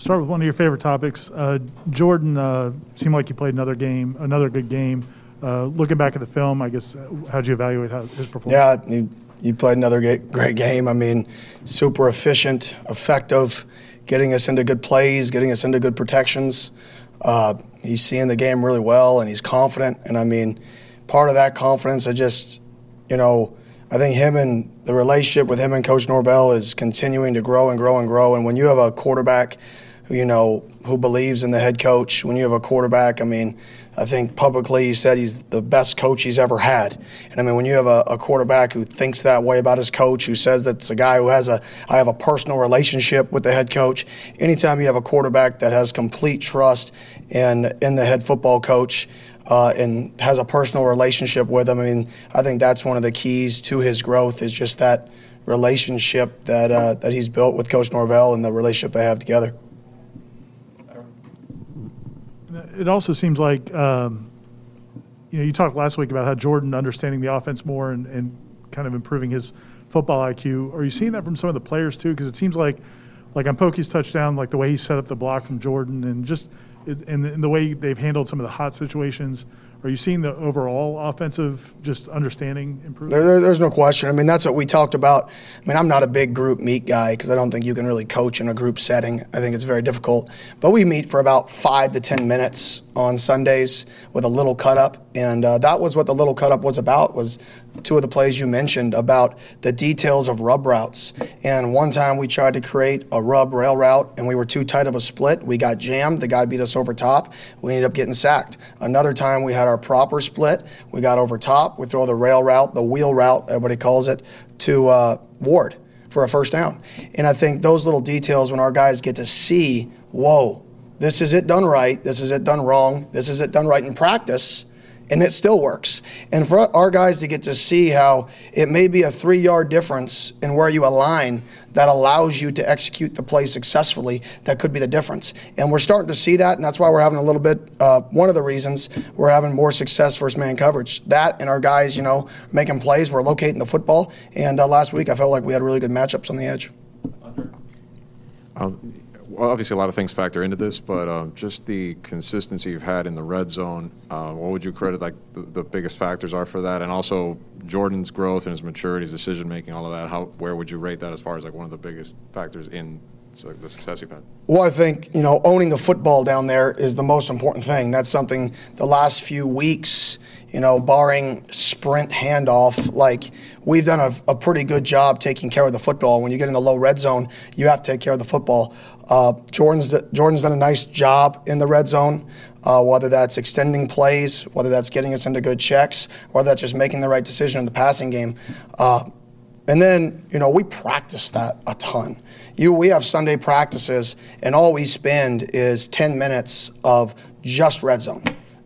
Start with one of your favorite topics. Uh, Jordan uh, seemed like he played another game, another good game. Uh, looking back at the film, I guess, uh, how'd you evaluate how, his performance? Yeah, he, he played another great, great game. I mean, super efficient, effective, getting us into good plays, getting us into good protections. Uh, he's seeing the game really well, and he's confident. And I mean, part of that confidence, I just, you know, I think him and the relationship with him and Coach Norvell is continuing to grow and grow and grow. And when you have a quarterback, who, you know, who believes in the head coach, when you have a quarterback, I mean, I think publicly he said he's the best coach he's ever had. And I mean, when you have a, a quarterback who thinks that way about his coach, who says that's a guy who has a, I have a personal relationship with the head coach. Anytime you have a quarterback that has complete trust in in the head football coach. Uh, and has a personal relationship with him. I mean, I think that's one of the keys to his growth is just that relationship that uh, that he's built with Coach Norvell and the relationship they have together. It also seems like um, you know you talked last week about how Jordan understanding the offense more and, and kind of improving his football IQ. Are you seeing that from some of the players too? Because it seems like like on Pokey's touchdown, like the way he set up the block from Jordan, and just and the, the way they've handled some of the hot situations. Are you seeing the overall offensive just understanding improve? There, there- there's no question. I mean, that's what we talked about. I mean, I'm not a big group meet guy because I don't think you can really coach in a group setting. I think it's very difficult. But we meet for about five to ten minutes on Sundays with a little cut up, and uh, that was what the little cut up was about. Was two of the plays you mentioned about the details of rub routes. And one time we tried to create a rub rail route, and we were too tight of a split. We got jammed. The guy beat us over top. We ended up getting sacked. Another time we had our proper split. We got over top. We throw the rail route, the wheel route, everybody calls it, to uh, Ward for a first down. And I think those little details, when our guys get to see, whoa, this is it done right, this is it done wrong, this is it done right in practice, and it still works. And for our guys to get to see how it may be a three yard difference in where you align that allows you to execute the play successfully, that could be the difference. And we're starting to see that, and that's why we're having a little bit, uh, one of the reasons we're having more success versus man coverage. That and our guys, you know, making plays, we're locating the football. And uh, last week I felt like we had really good matchups on the edge. Um, well, obviously, a lot of things factor into this, but um, just the consistency you've had in the red zone. Uh, what would you credit like the, the biggest factors are for that, and also Jordan's growth and his maturity, his decision making, all of that. How where would you rate that as far as like one of the biggest factors in the success you've had? Well, I think, you know, owning the football down there is the most important thing. That's something the last few weeks, you know, barring sprint handoff, like we've done a, a pretty good job taking care of the football. When you get in the low red zone, you have to take care of the football. Uh, Jordan's, Jordan's done a nice job in the red zone, uh, whether that's extending plays, whether that's getting us into good checks, whether that's just making the right decision in the passing game. Uh, and then, you know, we practice that a ton. You, we have Sunday practices, and all we spend is 10 minutes of just red zone.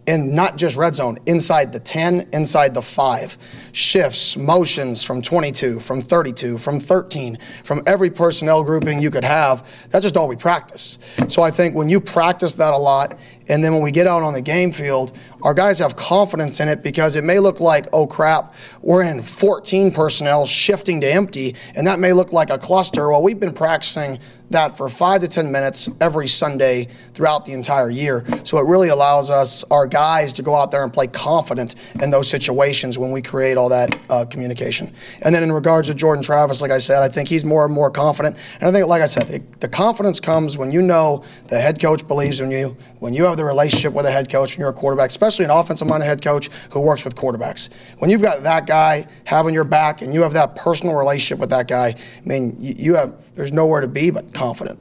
And not just red zone, inside the 10, inside the 5. Shifts, motions from 22, from 32, from 13, from every personnel grouping you could have. That's just all we practice. So I think when you practice that a lot And then when we get out on the game field, our guys have confidence in it because it may look like, oh crap, we're in 14 personnel shifting to empty, and that may look like a cluster. Well, we've been practicing that for five to 10 minutes every Sunday throughout the entire year. So it really allows us, our guys, to go out there and play confident in those situations when we create all that uh, communication. And then in regards to Jordan Travis, like I said, I think he's more and more confident. And I think, like I said, it, the confidence comes when you know the head coach believes in you, when you have the relationship with a head coach when you're a quarterback, especially an offensive minded head coach who works with quarterbacks. When you've got that guy having your back and you have that personal relationship with that guy, I mean, you, you have, there's nowhere to be but confident.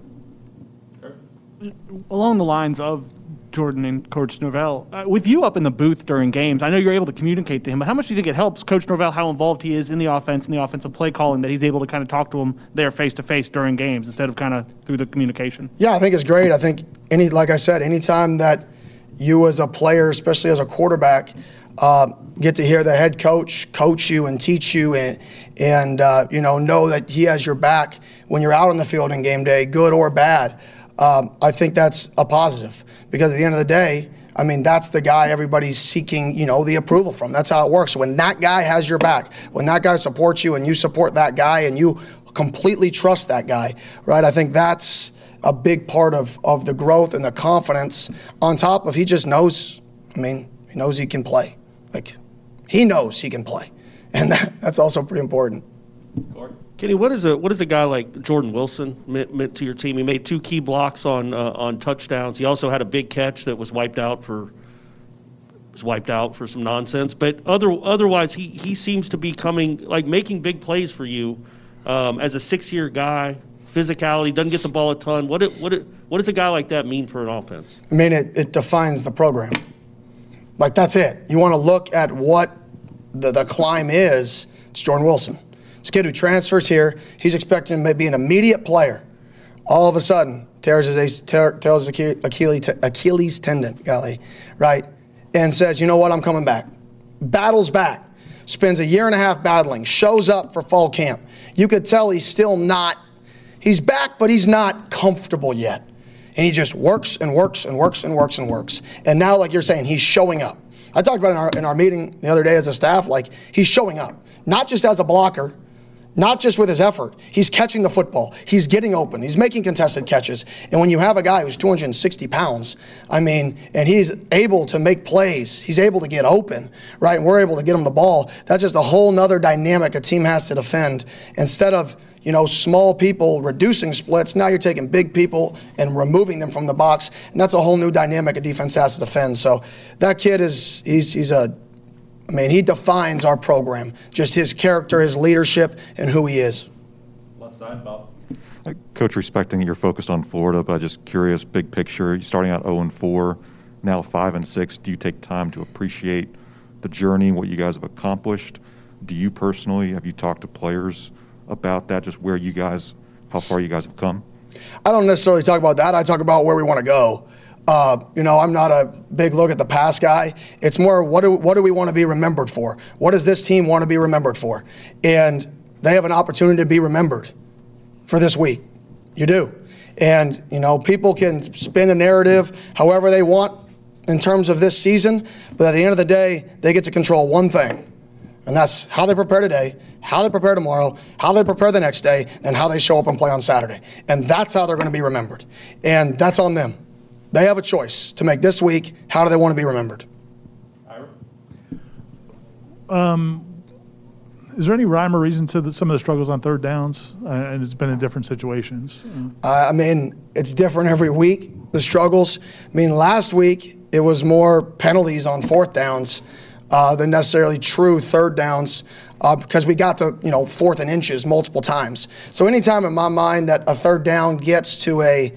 Along the lines of Jordan and Coach Norvell, uh, with you up in the booth during games, I know you're able to communicate to him, but how much do you think it helps Coach Norvell how involved he is in the offense and the offensive play calling that he's able to kind of talk to him there face to face during games instead of kind of through the communication? Yeah, I think it's great. I think any, like I said, anytime that you as a player, especially as a quarterback, uh, get to hear the head coach coach you and teach you and and uh, you know know that he has your back when you're out on the field in game day, good or bad. Um, I think that's a positive because at the end of the day, I mean that's the guy everybody's seeking you know the approval from. That's how it works. When that guy has your back, when that guy supports you and you support that guy and you completely trust that guy, right? I think that's a big part of, of the growth and the confidence on top of he just knows, I mean, he knows he can play. Like, he knows he can play. And that, that's also pretty important. Kenny, what is a what is a guy like Jordan Wilson meant, meant to your team? He made two key blocks on uh, on touchdowns. He also had a big catch that was wiped out for was wiped out for some nonsense. But other otherwise, he he seems to be coming like making big plays for you um, as a six year guy. Physicality doesn't get the ball a ton. What it, what it, what does a guy like that mean for an offense? I mean, it, it defines the program. Like, that's it. You want to look at what the, the climb is. It's Jordan Wilson. This kid who transfers here, he's expecting to be an immediate player. All of a sudden, tears his, tears Achilles, Achilles tendon, golly, right? And says, you know what, I'm coming back. Battles back. Spends a year and a half battling, shows up for fall camp. You could tell he's still not, he's back, but he's not comfortable yet. And he just works and works and works and works and works. And now, like you're saying, he's showing up. I talked about in our, in our meeting the other day as a staff, like he's showing up, not just as a blocker, not just with his effort. He's catching the football. He's getting open. He's making contested catches. And when you have a guy who's 260 pounds, I mean, and he's able to make plays, he's able to get open, right? And we're able to get him the ball. That's just a whole nother dynamic a team has to defend. Instead of you know, small people reducing splits. Now you're taking big people and removing them from the box, and that's a whole new dynamic a defense has to defend. So that kid is he's he's a I mean, he defines our program. Just his character, his leadership, and who he is. Left side, Bob. Uh, Coach, respecting you're focused on Florida, but just curious, big picture. Starting out 0 and 4, now 5 and 6. Do you take time to appreciate the journey, what you guys have accomplished? Do you personally have you talked to players about that? Just where you guys, how far you guys have come? I don't necessarily talk about that. I talk about where we want to go. Uh, you know, I'm not a big look at the past guy. It's more what do what do we want to be remembered for? What does this team want to be remembered for? And they have an opportunity to be remembered for this week. You do. And, you know, people can spin a narrative however they want in terms of this season, but at the end of the day, they get to control one thing. And that's how they prepare today, how they prepare tomorrow, how they prepare the next day, and how they show up and play on Saturday. And that's how they're going to be remembered. And that's on them. They have a choice to make this week. How do they want to be remembered? Um, is there any rhyme or reason to the, some of the struggles on third downs? Uh, and it's been in different situations. Uh, I mean, it's different every week. The struggles. I mean, last week it was more penalties on fourth downs uh, than necessarily true third downs uh, because we got to you know fourth and inches multiple times. So anytime in my mind that a third down gets to a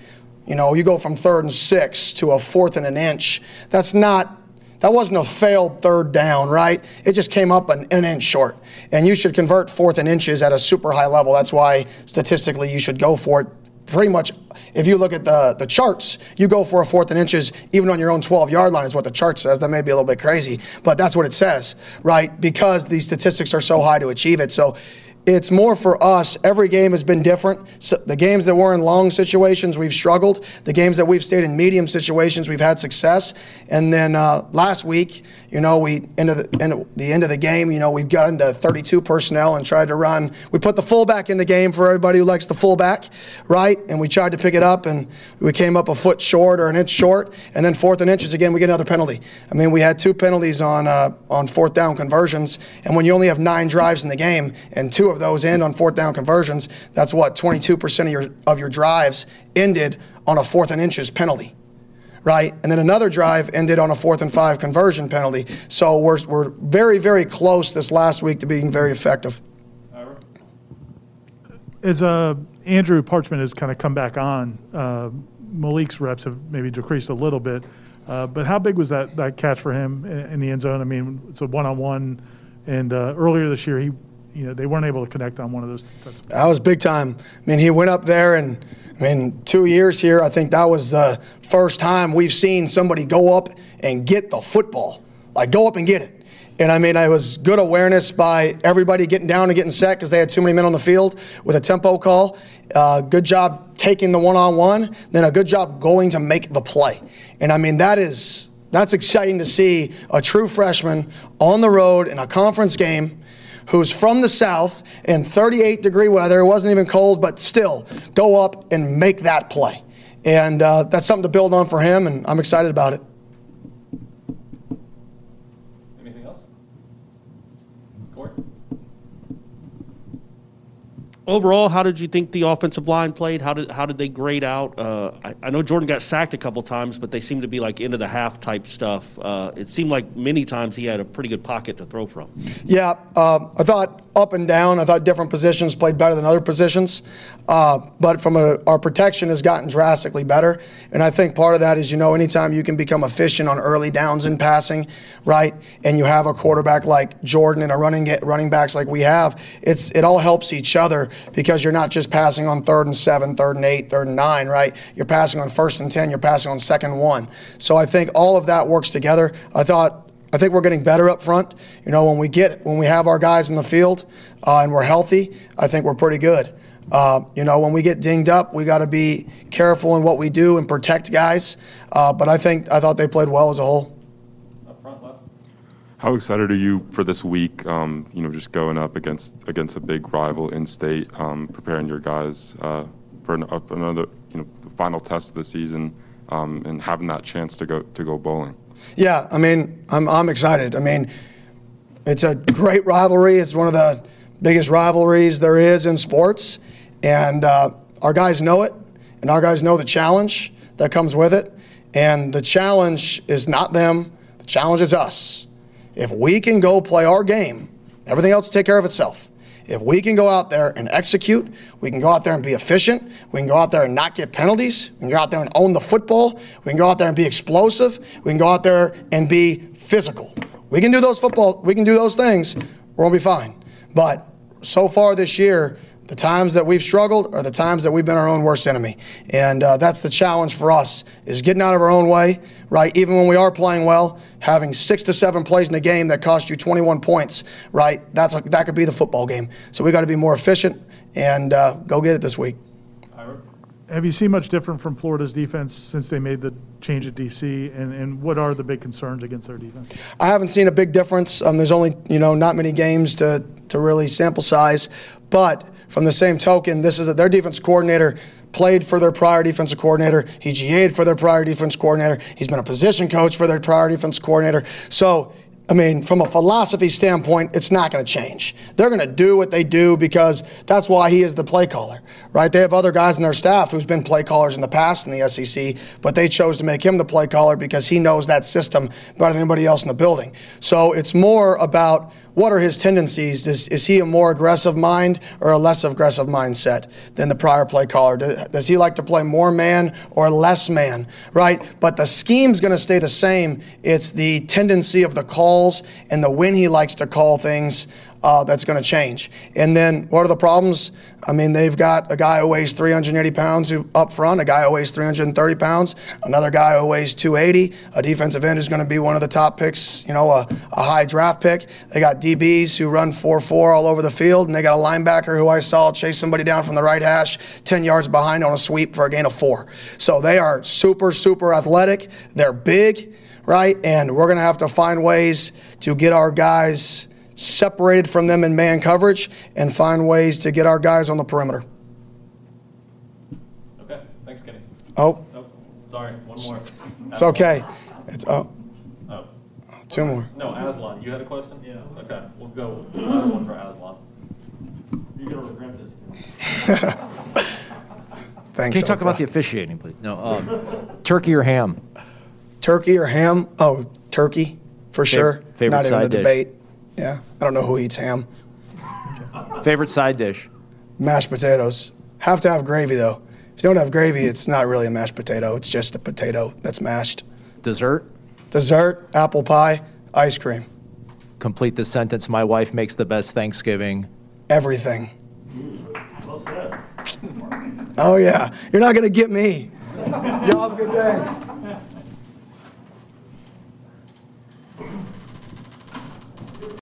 you know, you go from third and six to a fourth and an inch. That's not, that wasn't a failed third down, right? It just came up an, an inch short. And you should convert fourth and inches at a super high level. That's why statistically you should go for it pretty much if you look at the, the charts, you go for a fourth and inches even on your own 12 yard line, is what the chart says. That may be a little bit crazy, but that's what it says, right? Because these statistics are so high to achieve it. So it's more for us. Every game has been different. So the games that were in long situations, we've struggled. The games that we've stayed in medium situations, we've had success. And then uh, last week, you know, we end of the, end of the end of the game, you know, we've got into 32 personnel and tried to run. We put the fullback in the game for everybody who likes the fullback, right? And we tried to pick it up, and we came up a foot short or an inch short. And then fourth and inches again, we get another penalty. I mean, we had two penalties on uh, on fourth down conversions, and when you only have nine drives in the game and two of those end on fourth down conversions, that's what 22% of your of your drives ended on a fourth and inches penalty right? And then another drive ended on a fourth and five conversion penalty. So we're, we're very, very close this last week to being very effective. As uh, Andrew Parchment has kind of come back on, uh, Malik's reps have maybe decreased a little bit. Uh, but how big was that, that catch for him in, in the end zone? I mean, it's a one-on-one, and uh, earlier this year he, you know, they weren't able to connect on one of those. That was big time. I mean, he went up there and I mean, two years here, I think that was the first time we've seen somebody go up and get the football. Like, go up and get it. And I mean, it was good awareness by everybody getting down and getting set because they had too many men on the field with a tempo call. Uh, good job taking the one on one, then a good job going to make the play. And I mean, that is. That's exciting to see a true freshman on the road in a conference game who's from the south in 38 degree weather. It wasn't even cold, but still go up and make that play. And uh, that's something to build on for him, and I'm excited about it. Overall, how did you think the offensive line played? How did how did they grade out? Uh, I, I, know Jordan got sacked a couple times, but they seemed to be like into the half type stuff. Uh, it seemed like many times he had a pretty good pocket to throw from. Yeah, uh, I thought up and down. I thought different positions played better than other positions, uh, but from a, our protection has gotten drastically better. And I think part of that is you know anytime you can become efficient on early downs in passing, right, and you have a quarterback like Jordan and a running running backs like we have, it's it all helps each other because you're not just passing on third and seven, third and eight, third and nine, right? You're passing on first and 10, you're passing on second one. So I think all of that works together. I thought, I think we're getting better up front. You know, when we get, when we have our guys in the field uh, and we're healthy, I think we're pretty good. Uh, you know, when we get dinged up, we got to be careful in what we do and protect guys. Uh, but I think, I thought they played well as a whole. How excited are you for this week? Um, you know, just going up against against a big rival in state, um, preparing your guys uh, for, an, uh, for, another you know final test of the season, um, and having that chance to go to go bowling. Yeah, I mean, I'm I'm excited. I mean, it's a great rivalry. It's one of the biggest rivalries there is in sports, and uh, our guys know it, and our guys know the challenge that comes with it. And the challenge is not them. The challenge is us. If we can go play our game, everything else will take care of itself. If we can go out there and execute, we can go out there and be efficient. We can go out there and not get penalties. We can go out there and own the football. We can go out there and be explosive. We can go out there and be physical. We can do those football. We can do those things. We're gonna be fine. But so far this year, the times that we've struggled are the times that we've been our own worst enemy, and uh, that's the challenge for us: is getting out of our own way. Right, even when we are playing well, having six to seven plays in a game that cost you 21 points. Right, that's a, that could be the football game. So we got to be more efficient and uh, go get it this week. Have you seen much different from Florida's defense since they made the change at DC, and, and what are the big concerns against their defense? I haven't seen a big difference. Um, there's only you know not many games to to really sample size, but from the same token, this is a, their defense coordinator played for their prior defensive coordinator. He GA'd for their prior defense coordinator. He's been a position coach for their prior defense coordinator. So, I mean, from a philosophy standpoint, it's not going to change. They're going to do what they do because that's why he is the play caller, right? They have other guys in their staff who's been play callers in the past in the SEC, but they chose to make him the play caller because he knows that system better than anybody else in the building. So it's more about what are his tendencies? Is, is he a more aggressive mind or a less aggressive mindset than the prior play caller? Does he like to play more man or less man, right? But the scheme's going to stay the same. It's the tendency of the calls and the when he likes to call things uh, that's going to change. And then what are the problems? I mean, they've got a guy who weighs 380 pounds who up front, a guy who weighs 330 pounds, another guy who weighs 280, a defensive end who's going to be one of the top picks, you know, a, a high draft pick. They got DBs who run 4-4 all over the field, and they got a linebacker who I saw chase somebody down from the right hash 10 yards behind on a sweep for a gain of four. So they are super, super athletic. They're big, right? And we're going to have to find ways to get our guys separated from them in man coverage and find ways to get our guys on the perimeter. Okay, thanks, Kenny. Oh, Oh, sorry, one more. it's okay. It's oh, Oh, two more. no, Aslan, you had a question? Yeah. Okay, we'll go, last one for Aslan. You're gonna regret this. Thanks. Can you talk Oprah. about the officiating, please? No, um, turkey or ham? turkey or ham? Oh, turkey for sure. favorite Not even a side dish? debate. Yeah, I don't know who eats ham. Favorite side dish? Mashed potatoes. Have to have gravy though. If you don't have gravy, it's not really a mashed potato. It's just a potato that's mashed. Dessert? Dessert, apple pie, ice cream, Complete the sentence. My wife makes the best Thanksgiving. everything. Well said. Oh yeah, you're not gonna get me. Y'all have a good day.